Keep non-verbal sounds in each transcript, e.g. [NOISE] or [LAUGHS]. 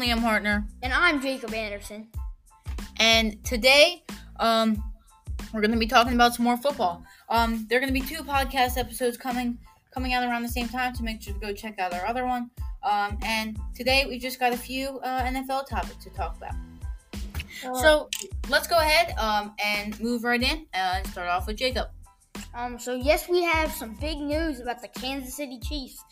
I'm Liam Hartner, And I'm Jacob Anderson. and today, um, we're going to be talking about some more football. Um, there are going to be two podcast episodes coming coming out around the same time, so make sure to go check out our other one. Um, and today we just got a few uh, NFL topics to talk about. So let's go ahead um, and move right in uh, and start off with Jacob. um, so yes, we have some big news about the Kansas City Chiefs.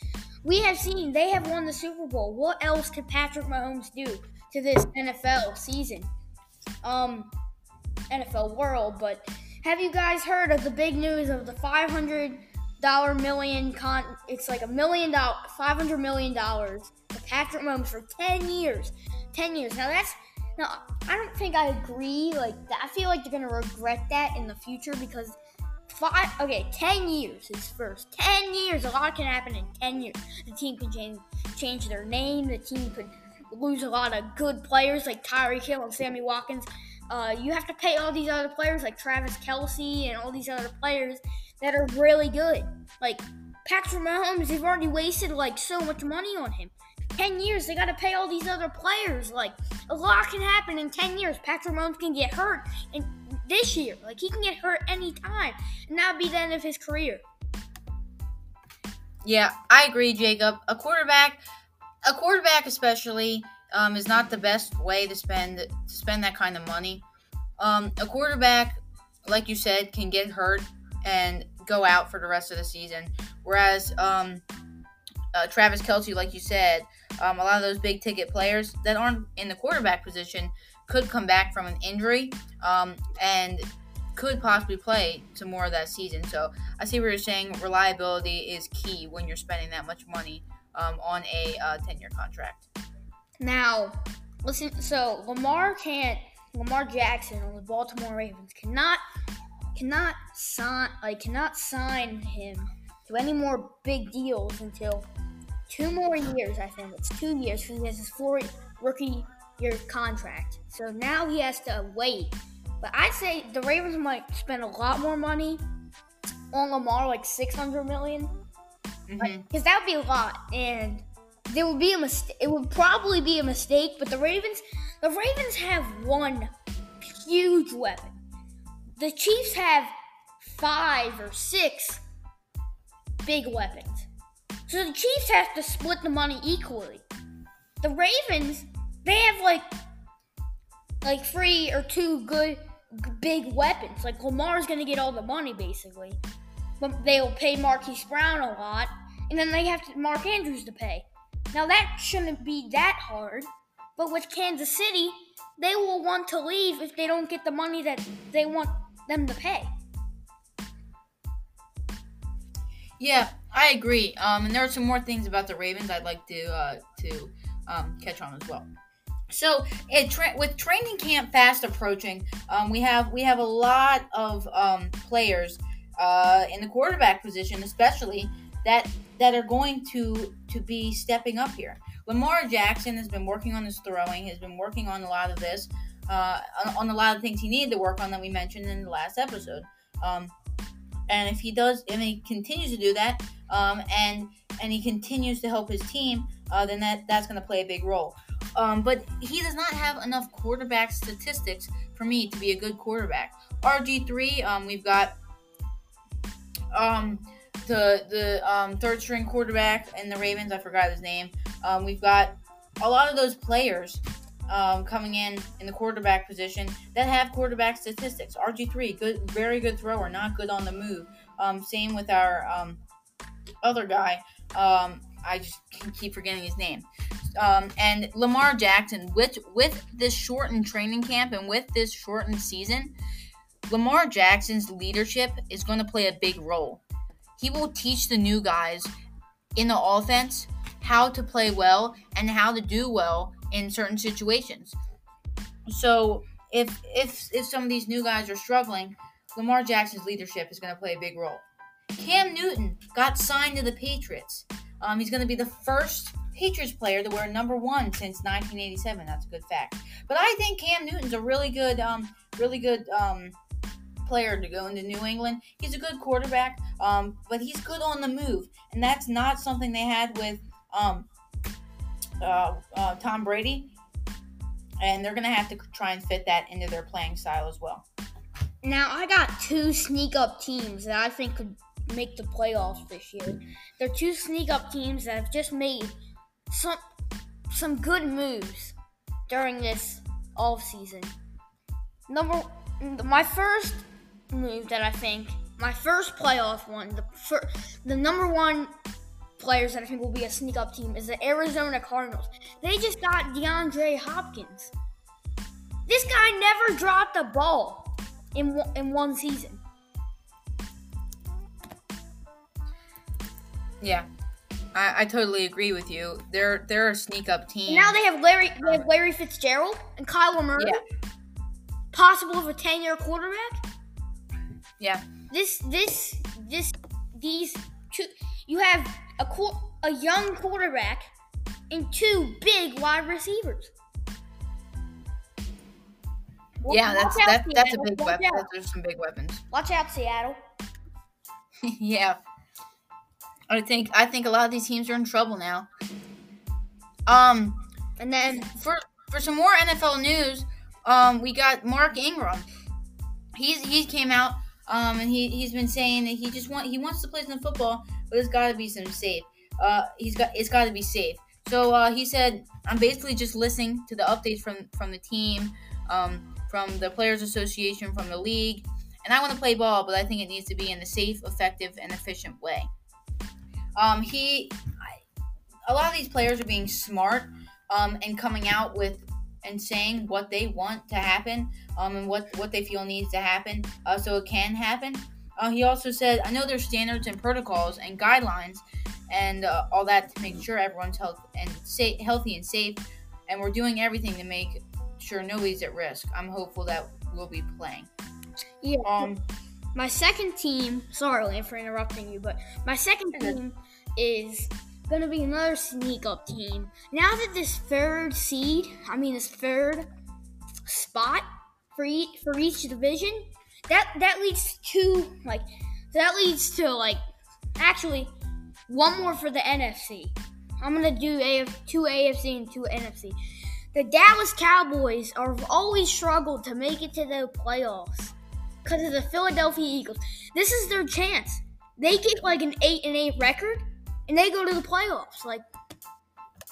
We have seen they have won the Super Bowl. What else could Patrick Mahomes do to this NFL season? Um, NFL world. But have you guys heard of the big news of the five hundred dollar million con? It's like a million dollar, five hundred million dollars to Patrick Mahomes for ten years. Ten years. Now that's now I don't think I agree. Like. I feel like they're gonna regret that in the future because five. Okay, ten years is first. Ten years. A lot can happen in ten years. The team can change change their name. The team could lose a lot of good players like Tyreek Hill and Sammy Watkins. Uh, you have to pay all these other players like Travis Kelce and all these other players that are really good. Like Patrick Mahomes, they've already wasted like so much money on him. Ten years, they got to pay all these other players. Like a lot can happen in ten years. Patrick Mahomes can get hurt in this year. Like he can get hurt anytime, and that'd be the end of his career. Yeah, I agree, Jacob. A quarterback, a quarterback especially, um, is not the best way to spend to spend that kind of money. Um, a quarterback, like you said, can get hurt and go out for the rest of the season. Whereas um, uh, Travis Kelce, like you said, um, a lot of those big ticket players that aren't in the quarterback position could come back from an injury um, and could possibly play some more of that season. So I see what you're saying. Reliability is key when you're spending that much money um, on a uh, 10 year contract. Now, listen. So Lamar can't. Lamar Jackson on the Baltimore Ravens cannot cannot sign like cannot sign him to any more big deals until two more years. I think it's two years because he has his four rookie year contract. So now he has to wait. But I say the Ravens might spend a lot more money on Lamar, like six hundred million mm-hmm. because that would be a lot, and there would be a mistake. It would probably be a mistake, but the Ravens, the Ravens have one huge weapon. The Chiefs have five or six big weapons, so the Chiefs have to split the money equally. The Ravens, they have like like three or two good big weapons. Like Lamar's gonna get all the money basically but they'll pay Marquise Brown a lot, and then they have to, Mark Andrews to pay. Now that shouldn't be that hard, but with Kansas City, they will want to leave if they don't get the money that they want them to pay. Yeah, I agree. Um, and there are some more things about the Ravens I'd like to uh, to um, catch on as well. So, tra- with training camp fast approaching, um, we have we have a lot of um, players uh, in the quarterback position, especially that that are going to to be stepping up here. Lamar Jackson has been working on his throwing, has been working on a lot of this, uh, on, on a lot of things he needed to work on that we mentioned in the last episode. Um, and if he does, and he continues to do that, um, and and he continues to help his team, uh, then that that's going to play a big role. Um, but he does not have enough quarterback statistics for me to be a good quarterback. RG three, um, we've got um, the the um, third string quarterback in the Ravens. I forgot his name. Um, we've got a lot of those players um, coming in in the quarterback position that have quarterback statistics. RG three, good, very good thrower, not good on the move. Um, same with our um, other guy. Um, I just keep forgetting his name. Um, and Lamar Jackson, with with this shortened training camp and with this shortened season, Lamar Jackson's leadership is going to play a big role. He will teach the new guys in the offense how to play well and how to do well in certain situations. So if if if some of these new guys are struggling, Lamar Jackson's leadership is going to play a big role. Cam Newton got signed to the Patriots. Um, he's going to be the first Patriots player to wear number one since 1987. That's a good fact. But I think Cam Newton's a really good, um, really good um, player to go into New England. He's a good quarterback, um, but he's good on the move, and that's not something they had with um, uh, uh, Tom Brady, and they're gonna have to try and fit that into their playing style as well. Now I got two sneak up teams that I think could make the playoffs this year. They're two sneak up teams that have just made some some good moves during this off season. Number my first move that I think my first playoff one, the fir- the number one players that I think will be a sneak up team is the Arizona Cardinals. They just got DeAndre Hopkins. This guy never dropped a ball in one, in one season. Yeah, I, I totally agree with you. They're they're a sneak up team. Now they have Larry they have Larry Fitzgerald and Kyler Murray. Yeah. Possible of a ten year quarterback. Yeah. This this this these two you have a a young quarterback and two big wide receivers. Yeah, that's that, that's a big weapon. There's some big weapons. Watch out, Seattle. [LAUGHS] yeah. I think I think a lot of these teams are in trouble now. Um, and then for for some more NFL news, um, we got Mark Ingram. He's he came out um, and he he's been saying that he just want he wants to play some football, but it's got to be some safe. Uh, he's got it's got to be safe. So uh, he said, I'm basically just listening to the updates from from the team, um, from the Players Association, from the league, and I want to play ball, but I think it needs to be in a safe, effective, and efficient way. Um, he, a lot of these players are being smart um, and coming out with and saying what they want to happen um, and what, what they feel needs to happen uh, so it can happen. Uh, he also said, I know there's standards and protocols and guidelines and uh, all that to make sure everyone's health and sa- healthy and safe, and we're doing everything to make sure nobody's at risk. I'm hopeful that we'll be playing. Yeah. Um, my second team. Sorry, Lane, for interrupting you, but my second team is going to be another sneak up team. Now that this third seed, I mean this third spot for each, for each division, that that leads to like that leads to like actually one more for the NFC. I'm gonna do AF, two AFC and two NFC. The Dallas Cowboys are always struggled to make it to the playoffs because of the Philadelphia Eagles. This is their chance. They get like an eight and eight record, and they go to the playoffs. Like,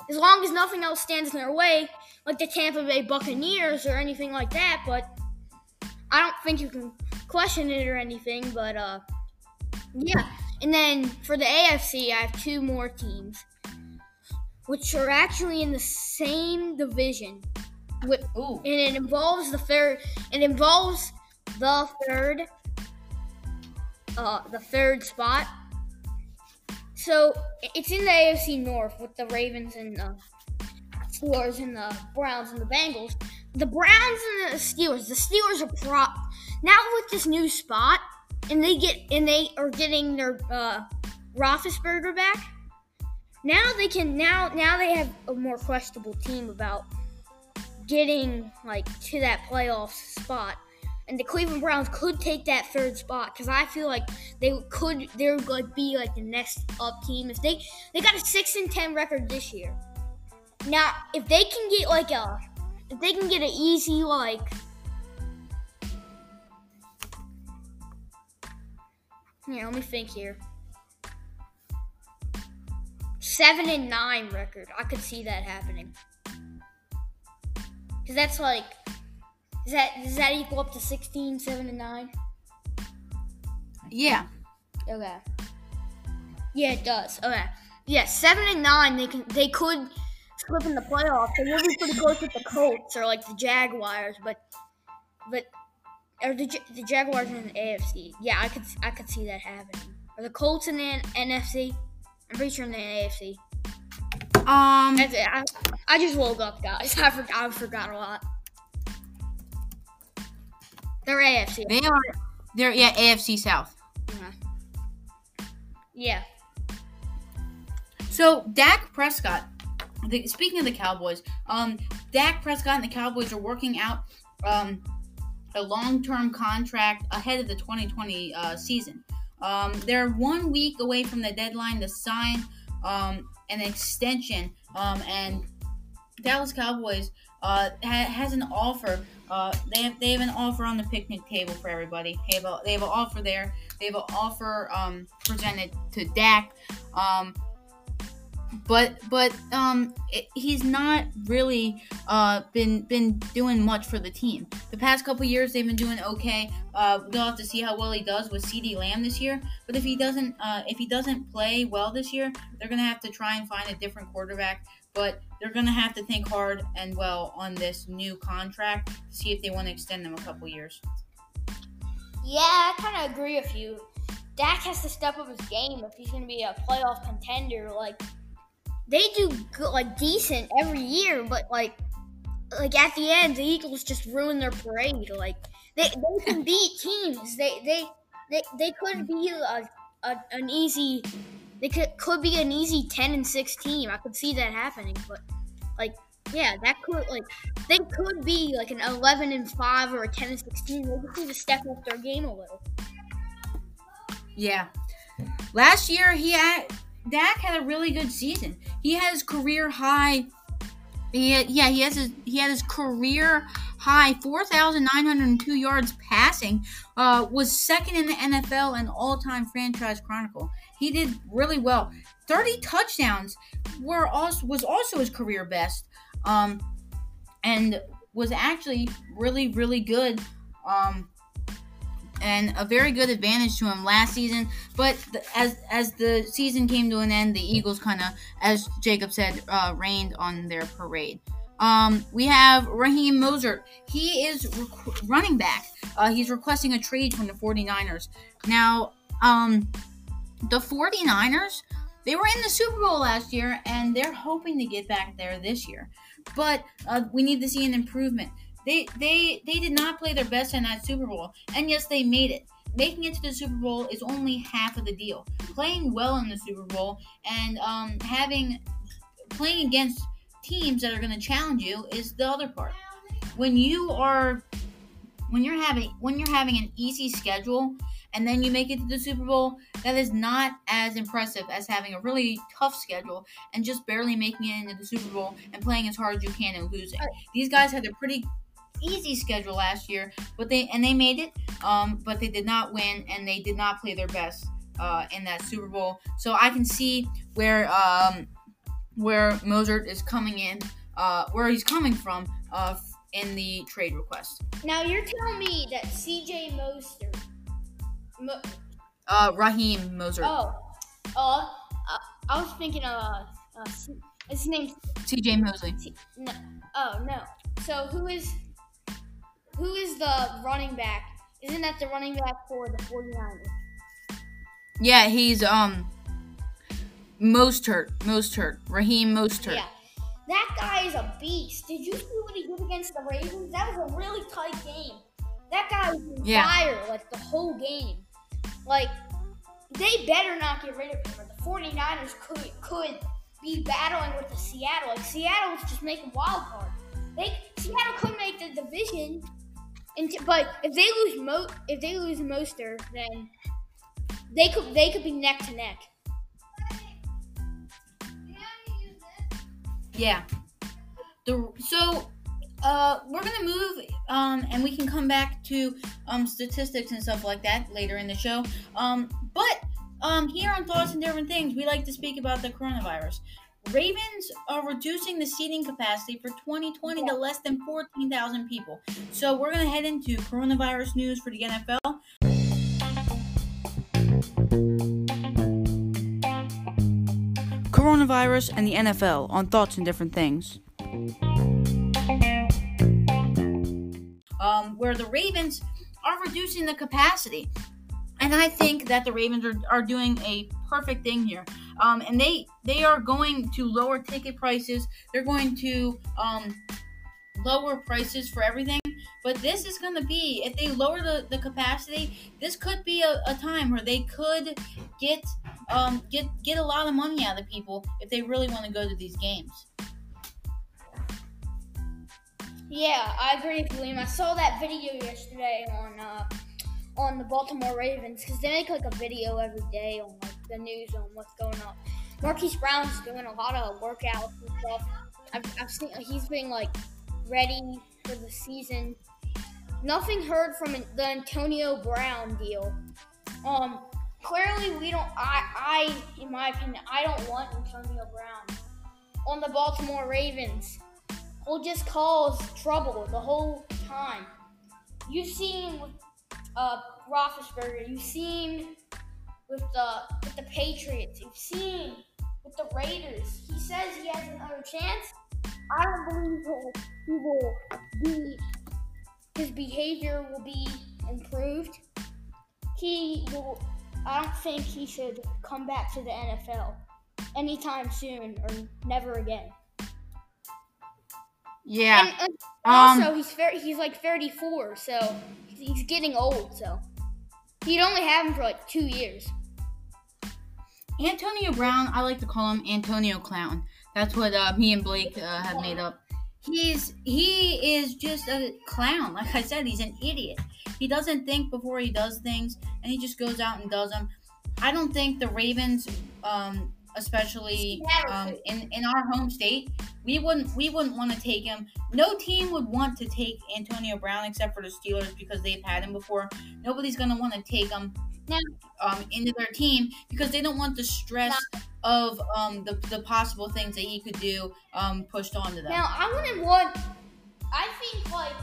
as long as nothing else stands in their way, like the Tampa Bay Buccaneers or anything like that. But I don't think you can question it or anything. But uh, yeah. And then for the AFC, I have two more teams, which are actually in the same division. With, Ooh. and it involves the third. It involves the third. Uh, the third spot so it's in the AFC North with the Ravens and the Steelers and the Browns and the Bengals. The Browns and the Steelers. The Steelers are prop now with this new spot, and they get and they are getting their uh, Roethlisberger back. Now they can now now they have a more questionable team about getting like to that playoff spot and the Cleveland Browns could take that third spot because I feel like they could they're to be like the next up team if they they got a six and ten record this year. Now, if they can get like a if they can get an easy like here, let me think here. Seven and nine record, I could see that happening. Cause that's like is that does that equal up to 16, 7, and 9? Yeah. Okay. Yeah, it does. Okay. Yeah, seven and nine. They can they could slip in the playoffs. They will be pretty close with the Colts or like the Jaguars, but but or the the Jaguars in the AFC. Yeah, I could I could see that happening. Or the Colts in the NFC? I'm pretty sure in the AFC. Um, I, I just woke up, guys. [LAUGHS] I forgot. I forgot a lot. They're AFC. They are. They're yeah AFC South. Uh-huh. Yeah. So Dak Prescott. The, speaking of the Cowboys, um, Dak Prescott and the Cowboys are working out um, a long-term contract ahead of the 2020 uh, season. Um, they're one week away from the deadline to sign um, an extension, um, and Dallas Cowboys uh, ha- has an offer. Uh, they have they have an offer on the picnic table for everybody. They have a, they have an offer there. They have an offer um, presented to Dak. But but um, it, he's not really uh, been been doing much for the team. The past couple years, they've been doing okay. Uh, we'll have to see how well he does with CeeDee Lamb this year. But if he doesn't uh, if he doesn't play well this year, they're gonna have to try and find a different quarterback. But they're gonna have to think hard and well on this new contract to see if they want to extend them a couple years. Yeah, I kind of agree with you. Dak has to step up his game if he's going to be a playoff contender. Like they do good, like decent every year, but like like at the end, the Eagles just ruin their parade. Like they, they can [LAUGHS] beat teams. They they they, they could be a, a, an easy they could could be an easy ten and six team. I could see that happening, but like yeah, that could like they could be like an eleven and five or a ten and sixteen. They just need to step up their game a little. Yeah. Last year he had Dak had a really good season. He had his career high. He yeah, he has his he had his career high four thousand nine hundred and two yards passing. Uh, was second in the NFL and all time franchise chronicle. He did really well. Thirty touchdowns were also was also his career best. Um, and was actually really really good. Um, and a very good advantage to him last season. But the, as as the season came to an end, the Eagles kind of, as Jacob said, uh, rained on their parade. Um, we have Raheem Mostert. He is running back. Uh, he's requesting a trade from the 49ers. Now, um, the 49ers, they were in the Super Bowl last year, and they're hoping to get back there this year. But uh, we need to see an improvement. They they they did not play their best in that Super Bowl, and yes, they made it. Making it to the Super Bowl is only half of the deal. Playing well in the Super Bowl and um, having playing against teams that are going to challenge you is the other part. When you are when you're having when you're having an easy schedule and then you make it to the Super Bowl, that is not as impressive as having a really tough schedule and just barely making it into the Super Bowl and playing as hard as you can and losing. These guys had a pretty easy schedule last year, but they and they made it, um, but they did not win and they did not play their best uh, in that Super Bowl. So I can see where um, where Mostert is coming in, uh, where he's coming from uh, in the trade request. Now you're telling me that C.J. Mostert, Mo- Uh, Raheem Mostert, oh, uh, uh, I was thinking of uh, uh, his name's C.J. Mosley. T- no, oh no. So who is who is the running back? Isn't that the running back for the 49ers? Yeah, he's um Mostert, Mostert, Raheem Mostert. Yeah. That guy is a beast. Did you see what he did against the Ravens? That was a really tight game. That guy was on Yeah. fire like the whole game. Like they better not get rid of him. The 49ers could could be battling with the Seattle. Like Seattle was just making wild card. They Seattle could make the division. And but if they lose Mo, if they lose Moster, then they could they could be neck to neck. Yeah. The so uh we're gonna move um and we can come back to um statistics and stuff like that later in the show. Um but um here on Thoughts and Different Things we like to speak about the coronavirus. Ravens are reducing the seating capacity for 2020 to less than 14,000 people. So we're going to head into coronavirus news for the NFL. Coronavirus and the NFL on Thoughts and Different Things. Um, where the Ravens are reducing the capacity. And I think that the Ravens are, are doing a perfect thing here. Um, and they they are going to lower ticket prices. They're going to um, lower prices for everything. But this is going to be, if they lower the, the capacity, this could be a, a time where they could get um, get get a lot of money out of people if they really want to go to these games. Yeah, I agree with you, Liam. I saw that video yesterday on uh, on the Baltimore Ravens because they make like a video every day on like the news on what's going on. Marquise Brown's doing a lot of workouts and stuff. I've, I've seen he's been like ready for the season. Nothing heard from the Antonio Brown deal. Um, clearly we don't. I, I, in my opinion, I don't want Antonio Brown on the Baltimore Ravens. He'll just cause trouble the whole time. You've seen uh, Roethlisberger. You've seen with the with the Patriots. You've seen with the Raiders. He says he has another chance. I don't believe he will be his behavior will be improved. He will. I don't think he should come back to the NFL anytime soon or never again. Yeah. And, and Um, also, he's very, he's like 34, so he's getting old. So he'd only have him for like two years. Antonio Brown, I like to call him Antonio Clown. That's what uh, me and Blake uh, have made up. He's he is just a clown. Like I said, he's an idiot. He doesn't think before he does things, and he just goes out and does them. I don't think the Ravens, um, especially um, in in our home state, we wouldn't we wouldn't want to take him. No team would want to take Antonio Brown except for the Steelers because they've had him before. Nobody's gonna want to take him Now- um, into their team because they don't want the stress of um, the, the possible things that he could do um, pushed onto them. Now I wouldn't want. I think like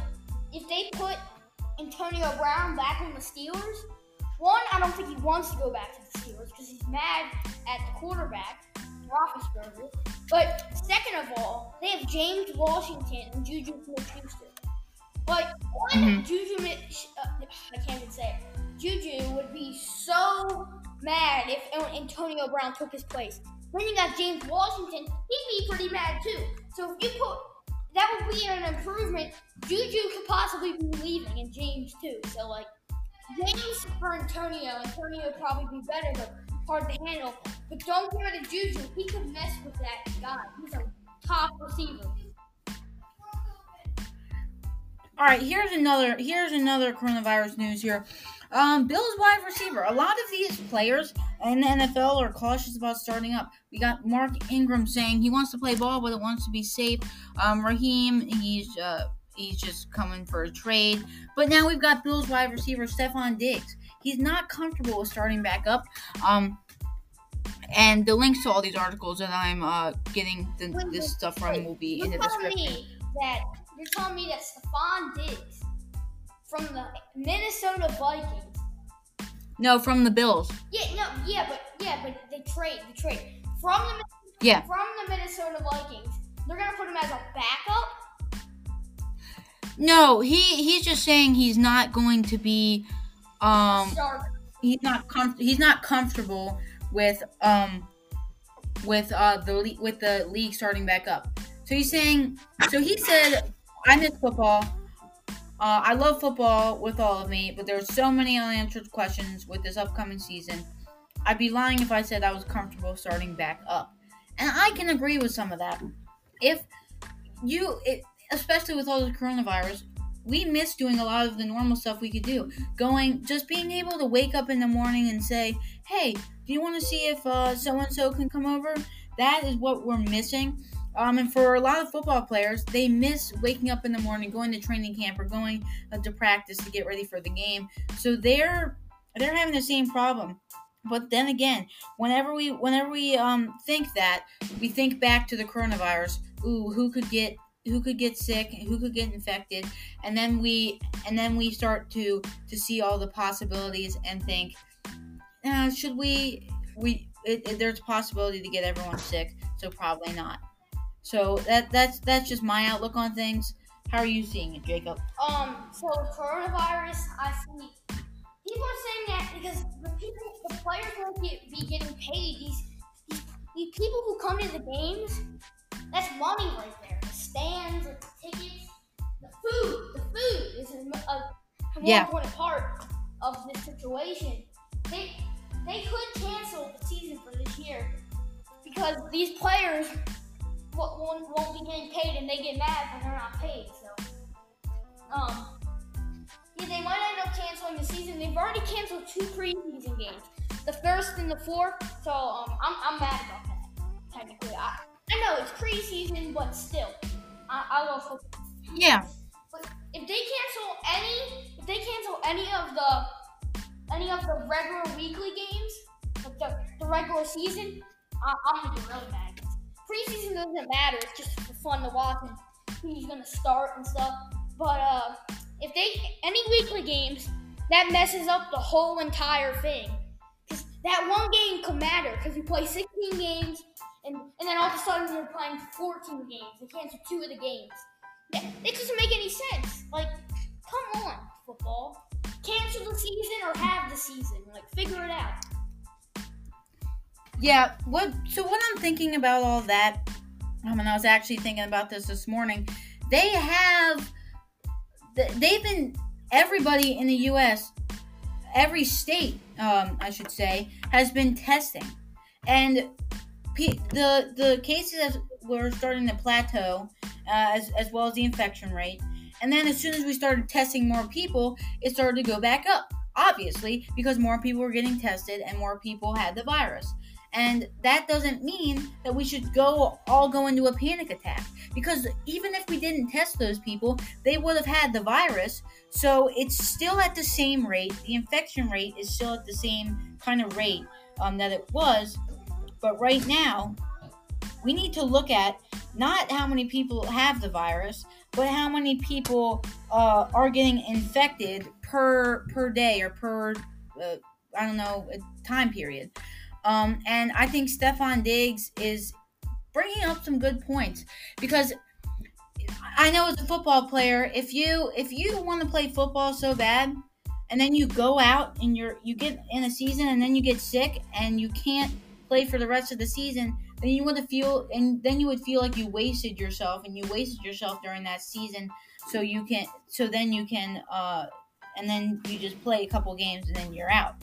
if they put Antonio Brown back on the Steelers, one I don't think he wants to go back to the Steelers because he's mad at the quarterback, Roethlisberger. But second of all, they have James Washington and Juju Smith-Schuster. Like one Mhm. Juju, uh, I can't even say it. Juju would be so mad if Antonio Brown took his place. Then you got James Washington. He'd be pretty mad too. So if you put that would be an improvement. Juju could possibly be leaving, and James too. So like James for Antonio. Antonio would probably be better, but hard to handle. But don't give it to Juju. He could mess with that guy. He's a top receiver. All right, here's another here's another coronavirus news here. Um, Bills wide receiver. A lot of these players in the NFL are cautious about starting up. We got Mark Ingram saying he wants to play ball, but it wants to be safe. Um, Raheem, he's uh, he's just coming for a trade. But now we've got Bills wide receiver Stefon Diggs. He's not comfortable with starting back up. Um, and the links to all these articles that I'm uh, getting the, Wait, this wait, stuff from wait. will be in the description. me that you're telling me that Stefon Diggs from the Minnesota Vikings. No, from the Bills. Yeah, no, yeah, but yeah, but they trade, the trade from the Yeah. from the Minnesota Vikings. They're gonna put him as a backup. No, he he's just saying he's not going to be um he's not com- he's not comfortable with um with uh the le- with the league starting back up. So he's saying so he said I miss football. Uh, I love football with all of me, but there's so many unanswered questions with this upcoming season. I'd be lying if I said I was comfortable starting back up. And I can agree with some of that. If you, it, especially with all the coronavirus, we miss doing a lot of the normal stuff we could do. Going, just being able to wake up in the morning and say, hey, do you want to see if so and so can come over? That is what we're missing. Um, and for a lot of football players, they miss waking up in the morning, going to training camp, or going uh, to practice to get ready for the game. So they're they're having the same problem. But then again, whenever we whenever we um think that, we think back to the coronavirus. Ooh, who could get who could get sick, who could get infected, and then we and then we start to to see all the possibilities and think, uh, should we we it, it, there's a possibility to get everyone sick, so probably not. So that that's that's just my outlook on things. How are you seeing it, Jacob? Um, so coronavirus, I see people are saying that because the people, the players won't get, be getting paid. These, these these people who come to the games, that's money right there. The stands, the tickets, the food. The food is a, a more Yeah. important part of this situation. They they could cancel the season for this year because these players won't, won't, won't be getting paid and they get mad when they're not paid. So, um, yeah, they might end up canceling the season. They've already canceled two preseason games, the first and the fourth. So, um, I'm, I'm mad about that. technically. I, I know it's preseason, but still, I, I love football. Yeah. But if they cancel any, if they cancel any of the, any of the regular weekly games, like the, the regular season, I, I'm gonna be really mad. Preseason doesn't matter; it's just for fun to watch and who's gonna start and stuff. But uh, if they any weekly games, that messes up the whole entire thing. Because that one game could matter because you play 16 games and, and then all of a sudden you're playing 14 games. They cancel two of the games. It, doesn't make any sense. Like, come on, football. Cancel the season or have the season. Like, figure it out. Yeah. What? So what I'm thinking about all that, um, and I was actually thinking about this this morning. They have, they've been everybody in the U.S. Every state, um, I should say, has been testing, and the the cases were starting to plateau, uh, as as well as the infection rate. And then as soon as we started testing more people, it started to go back up. Obviously, because more people were getting tested and more people had the virus. And that doesn't mean that we should go all go into a panic attack because even if we didn't test those people, they would have had the virus. So it's still at the same rate. The infection rate is still at the same kind of rate um, that it was. But right now, we need to look at not how many people have the virus, but how many people uh, are getting infected per per day or per uh, I don't know time period. Um, and I think Stefon Diggs is bringing up some good points because I know as a football player, if you if you want to play football so bad, and then you go out and you're you get in a season and then you get sick and you can't for the rest of the season, then you would feel and then you would feel like you wasted yourself and you wasted yourself during that season. So you can so then you can uh and then you just play a couple games and then you're out.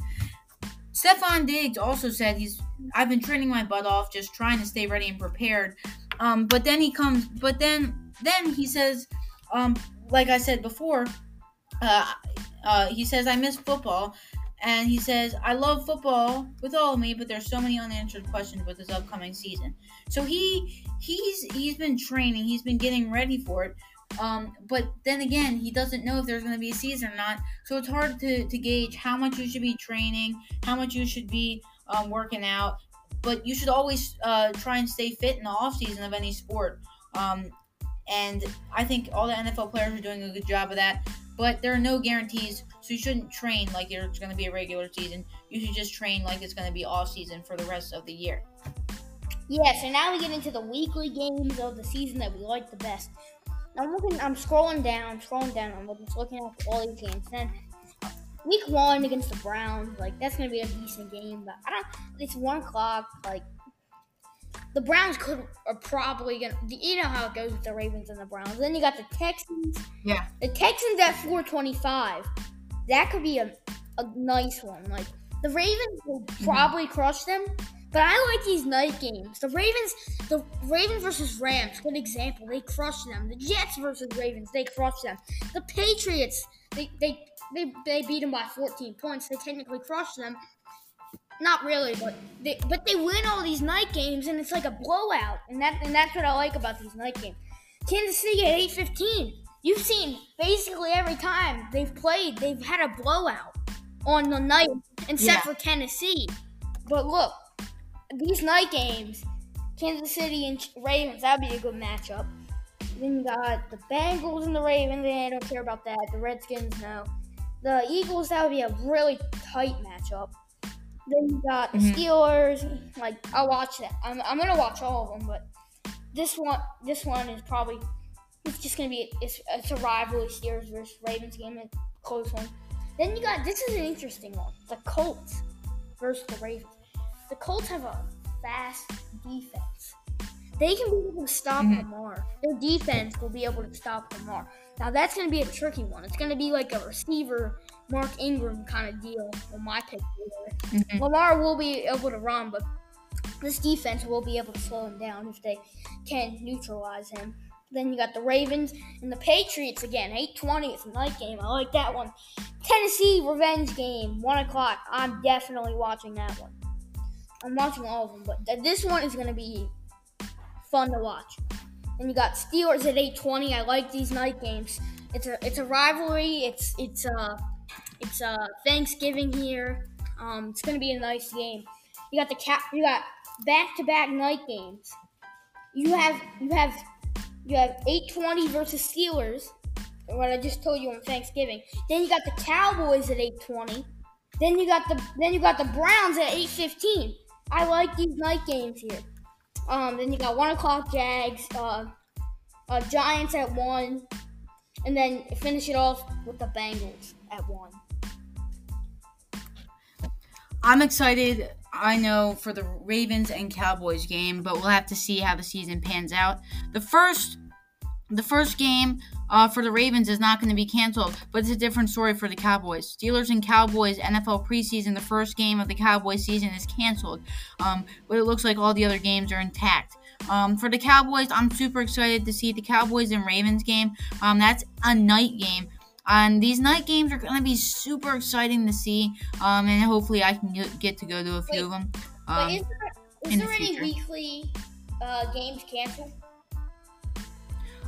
Stefon Diggs also said he's I've been training my butt off, just trying to stay ready and prepared. Um, but then he comes, but then then he says, um, like I said before, uh, uh, he says I miss football, and he says I love football with all of me, but there's so many unanswered questions with this upcoming season. So he he's he's been training, he's been getting ready for it. Um, but then again, he doesn't know if there's going to be a season or not. So it's hard to, to gauge how much you should be training, how much you should be um, working out. But you should always uh, try and stay fit in the off season of any sport. Um, and I think all the NFL players are doing a good job of that. But there are no guarantees, so you shouldn't train like it's going to be a regular season. You should just train like it's going to be off season for the rest of the year. Yeah, so now we get into the weekly games of the season that we like the best. I'm looking. I'm scrolling down, scrolling down. I'm just looking at all these games. Then week one against the Browns, like that's gonna be a decent game. But I don't. It's one o'clock. Like the Browns could are probably gonna. You know how it goes with the Ravens and the Browns. Then you got the Texans. Yeah. The Texans at 425. That could be a a nice one. Like the Ravens will mm-hmm. probably crush them. But I like these night games. The Ravens, the Ravens versus Rams, good example. They crushed them. The Jets versus Ravens, they crushed them. The Patriots, they they they, they beat them by 14 points. They technically crushed them. Not really, but they but they win all these night games, and it's like a blowout. And that and that's what I like about these night games. Kansas City at 8:15. You've seen basically every time they've played, they've had a blowout on the night, except Yeah. for Tennessee. But look, these night games, Kansas City and Ravens, that'd be a good matchup. Then you got the Bengals and the Ravens, and I don't care about that. The Redskins, no. The Eagles, that would be a really tight matchup. Then you got the Mhm. Steelers. Like I'll watch that. I'm, I'm gonna watch all of them, but this one, this one is probably it's just gonna be it's, it's a rivalry Steelers versus Ravens game, a close one. Then you got this is an interesting one: the Colts versus the Ravens. The Colts have a fast defense. They can be able to stop Mhm. Lamar. Their defense will be able to stop Lamar. Now that's going to be a tricky one. It's going to be like a receiver, Mark Ingram kind of deal. On my pick. Mhm. Lamar will be able to run, but this defense will be able to slow him down if they can neutralize him. Then you got the Ravens and the Patriots again. 8:20. It's a night game. I like that one. Tennessee revenge game. One o'clock. I'm definitely watching that one. I'm watching all of them, but th- this one is going to be fun to watch. And you got Steelers at 8:20. I like these night games. It's a it's a rivalry. It's it's uh it's uh Thanksgiving here. Um, it's gonna be a nice game. You got the cap. You got back to back night games. You have you have you have 8:20 versus Steelers. What I just told you on Thanksgiving. Then you got the Cowboys at 8:20. Then you got the then you got the Browns at 8:15. I like these night games here. Um, then you got one o'clock Jags, uh, uh, Giants at one, and then finish it off with the Bengals at one. I'm excited. I know for the Ravens and Cowboys game, but we'll have to see how the season pans out. The first, the first game uh, for the Ravens is not going to be canceled, but it's a different story for the Cowboys. Steelers and Cowboys NFL preseason. The first game of the Cowboys season is canceled, um, but it looks like all the other games are intact. Um, for the Cowboys, I'm super excited to see the Cowboys and Ravens game. Um, that's a night game. And these night games are going to be super exciting to see. Um, and hopefully I can get to go to a few Wait, of them. But Um, is there, is in the there any weekly uh, games canceled?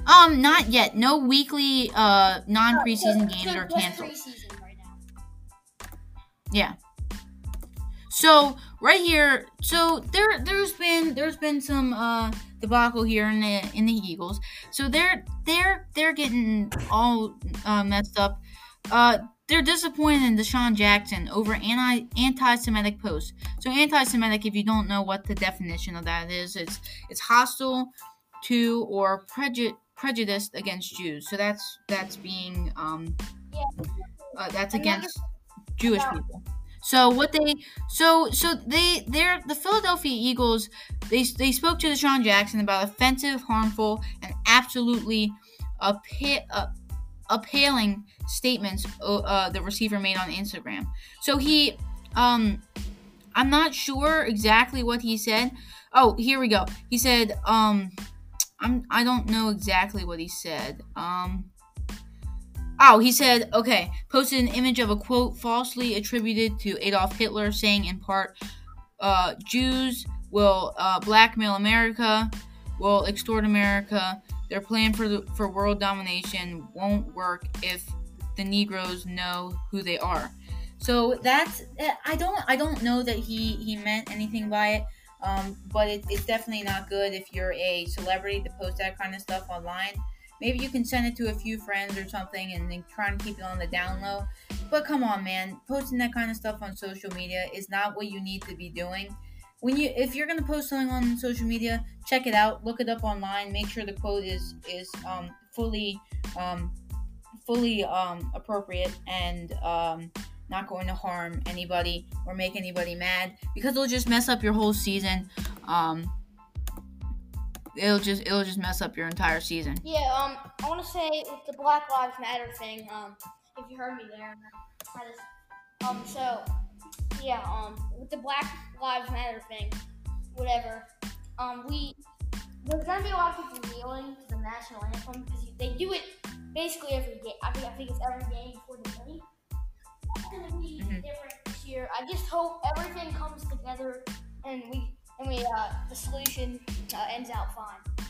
um, not yet. No weekly uh, non preseason So- games so are canceled. right now? Yeah. So right here, so there there's been there's been some uh debacle here in the in the Eagles. So they're they're they're getting all uh, messed up. Uh they're disappointed in DeSean Jackson over anti anti-Semitic posts. So anti-Semitic, if you don't know what the definition of that is, it's it's hostile to or preju- prejudiced against Jews. So that's that's being um uh, that's against Jewish people. So what they so so they they're the Philadelphia Eagles they they spoke to DeSean Jackson about offensive, harmful, and absolutely uh, appalling statements uh, uh, the receiver made on Instagram. So he um I'm not sure exactly what he said. Oh, here we go. He said um I'm I don't know exactly what he said. Um Oh, he said, okay, posted an image of a quote falsely attributed to Adolf Hitler, saying in part, uh, Jews will uh, blackmail America, will extort America. Their plan for the, for world domination won't work if the Negroes know who they are. So that's I don't I don't know that he he meant anything by it. Um, but it, it's definitely not good if you're a celebrity to post that kind of stuff online. Maybe you can send it to a few friends or something and then try and keep it on the down low. But come on, man, posting that kind of stuff on social media is not what you need to be doing. When you if you're gonna post something on social media, check it out, look it up online, make sure the quote is is um, fully um, fully um, appropriate and um, not going to harm anybody or make anybody mad because it'll just mess up your whole season. Um, it'll just it'll just mess up your entire season. Yeah, um, I want to say with the Black Lives Matter thing, um, if you heard me there, I just, um, so, yeah, um, with the Black Lives Matter thing, whatever, um, we, there's gonna be a lot of people kneeling to the national anthem because they do it basically every game. I think I think it's every game before the game. It's gonna be Mhm. different this year. I just hope everything comes together and we and we uh the solution uh, ends out fine.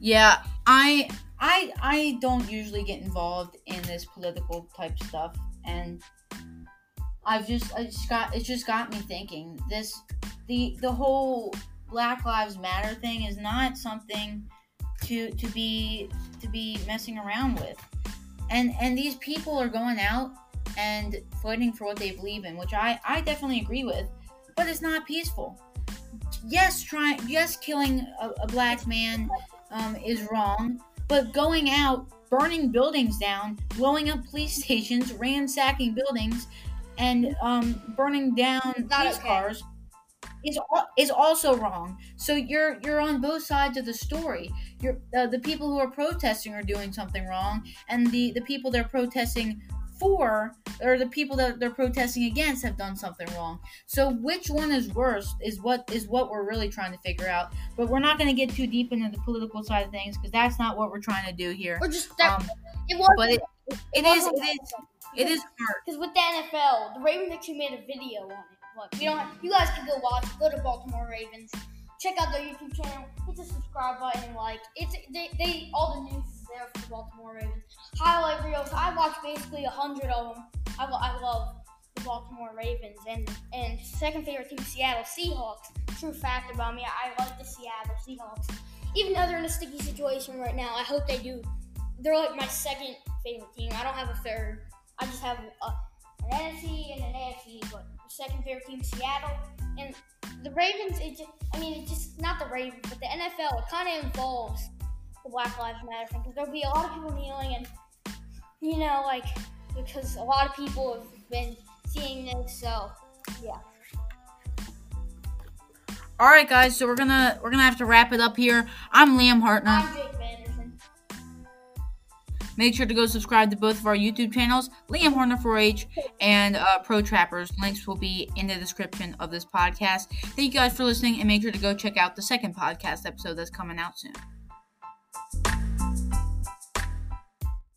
Yeah, I I I don't usually get involved in this political type stuff and I've just I just got it just got me thinking this the the whole Black Lives Matter thing is not something to to be to be messing around with. And and these people are going out and fighting for what they believe in, which I I definitely agree with, but it's not peaceful. Yes, trying yes killing a, a black man um, is wrong, but going out, burning buildings down, blowing up police [LAUGHS] stations, ransacking buildings, and um, burning down police okay. cars is is also wrong. So you're you're on both sides of the story. You're uh, the people who are protesting are doing something wrong, and the the people they're protesting for or the people that they're protesting against have done something wrong. So which one is worse is what is what we're really trying to figure out. But we're not going to get too deep into the political side of things because that's not what we're trying to do here. Or just that Um, it was but it it is it is it is hard. Because with the NFL, the Ravens actually made a video on it. Look, we don't. Have, you guys can go watch. Go to Baltimore Ravens. check out their YouTube channel. Hit the subscribe button. Like it's they, they all the news there for the Baltimore Ravens. Highlight reels. I watch basically a hundred of them. I, I love the Baltimore Ravens and and second favorite team Seattle Seahawks. True fact about me, I like the Seattle Seahawks. Even though they're in a sticky situation right now, I hope they do. They're like my second favorite team. I don't have a third. I just have a, an NFC and an AFC, but second favorite team Seattle and the Ravens. It just, I mean, it's just not the Ravens, but the NFL. It kind of involves the Black Lives Matter thing because there'll be a lot of people kneeling and you know, like because a lot of people have been seeing this. So yeah. All right, guys. So we're gonna we're gonna have to wrap it up here. I'm Liam Hartner. I'm Jake Vanderson. Make sure to go subscribe to both of our YouTube channels, Liam Hartner 4H and uh, Pro Trappers. Links will be in the description of this podcast. Thank you guys for listening, and make sure to go check out the second podcast episode that's coming out soon.